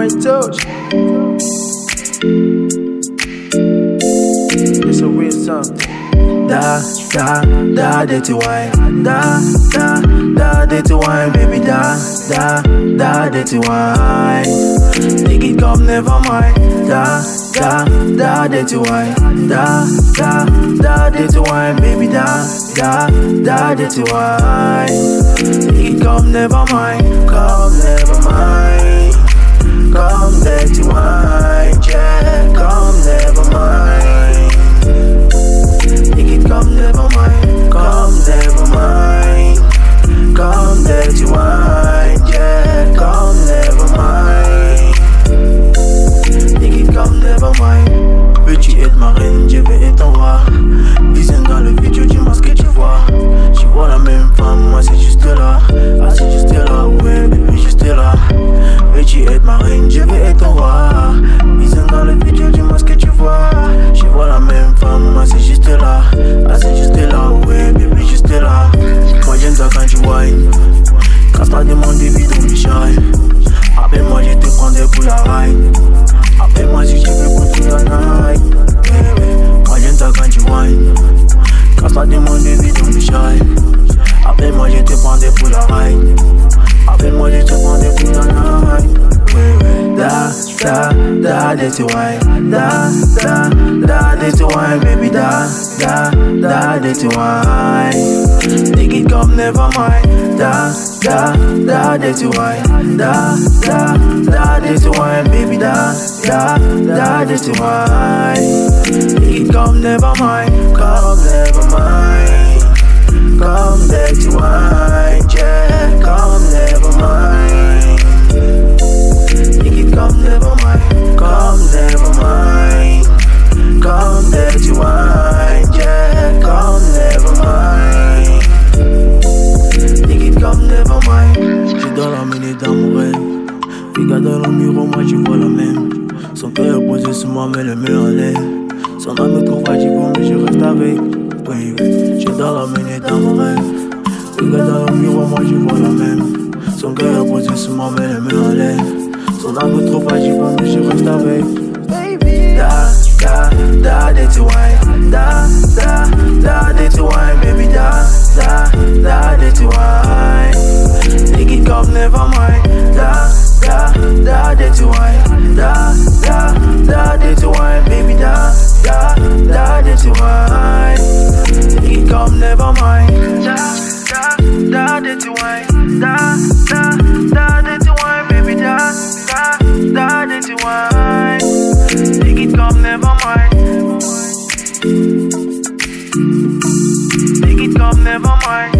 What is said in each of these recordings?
I told. It's a real something. Da, da, da, dirty wine. Da, da, da, dirty wine, baby. Da, da, da, dirty wine. Take it come, never mind. Da, da, da, dirty wine. Da, da, da, dirty wine, baby. Da, da, da, dirty wine. Take it come, never mind. Come, never mind. Come, you wine. Whine. Quand t'as demandé, vite, on shine. Appelle-moi, je te prendrai pour la ride. Appelle-moi si tu veux pour toute la night. Baby, moi j'aime ça quand tu whine. Quand t'as demandé, vite, on shine. Appelle-moi, je te prendrai pour la ride. Appelle-moi, je te prendrai pour la night. Ouais. Da, da, da, dirty wine. Da, da, da, dirty wine, baby. Da, da, da, dirty wine. Take it, come, never mind. Da, da, da, dirty wine. Da, da, da, dirty wine, baby. Da, da, da, dirty wine. Take it, come, never mind. Come, never mind. Come, dirty wine. Tu vois la même. Son cœur est posé sur moi, mais le mien en l'air. Son âme fatiguant, mais je reste avec. Oui, oui, j'suis dans la minute d'amour. Regarde dans le miroir, moi je vois la même. Son cœur est posé sur moi, mais le mien en l'air. Son âme me trouve fatiguant, mais je reste avec. Baby, da, da, da. Da, da, da, Come.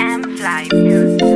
M Fly.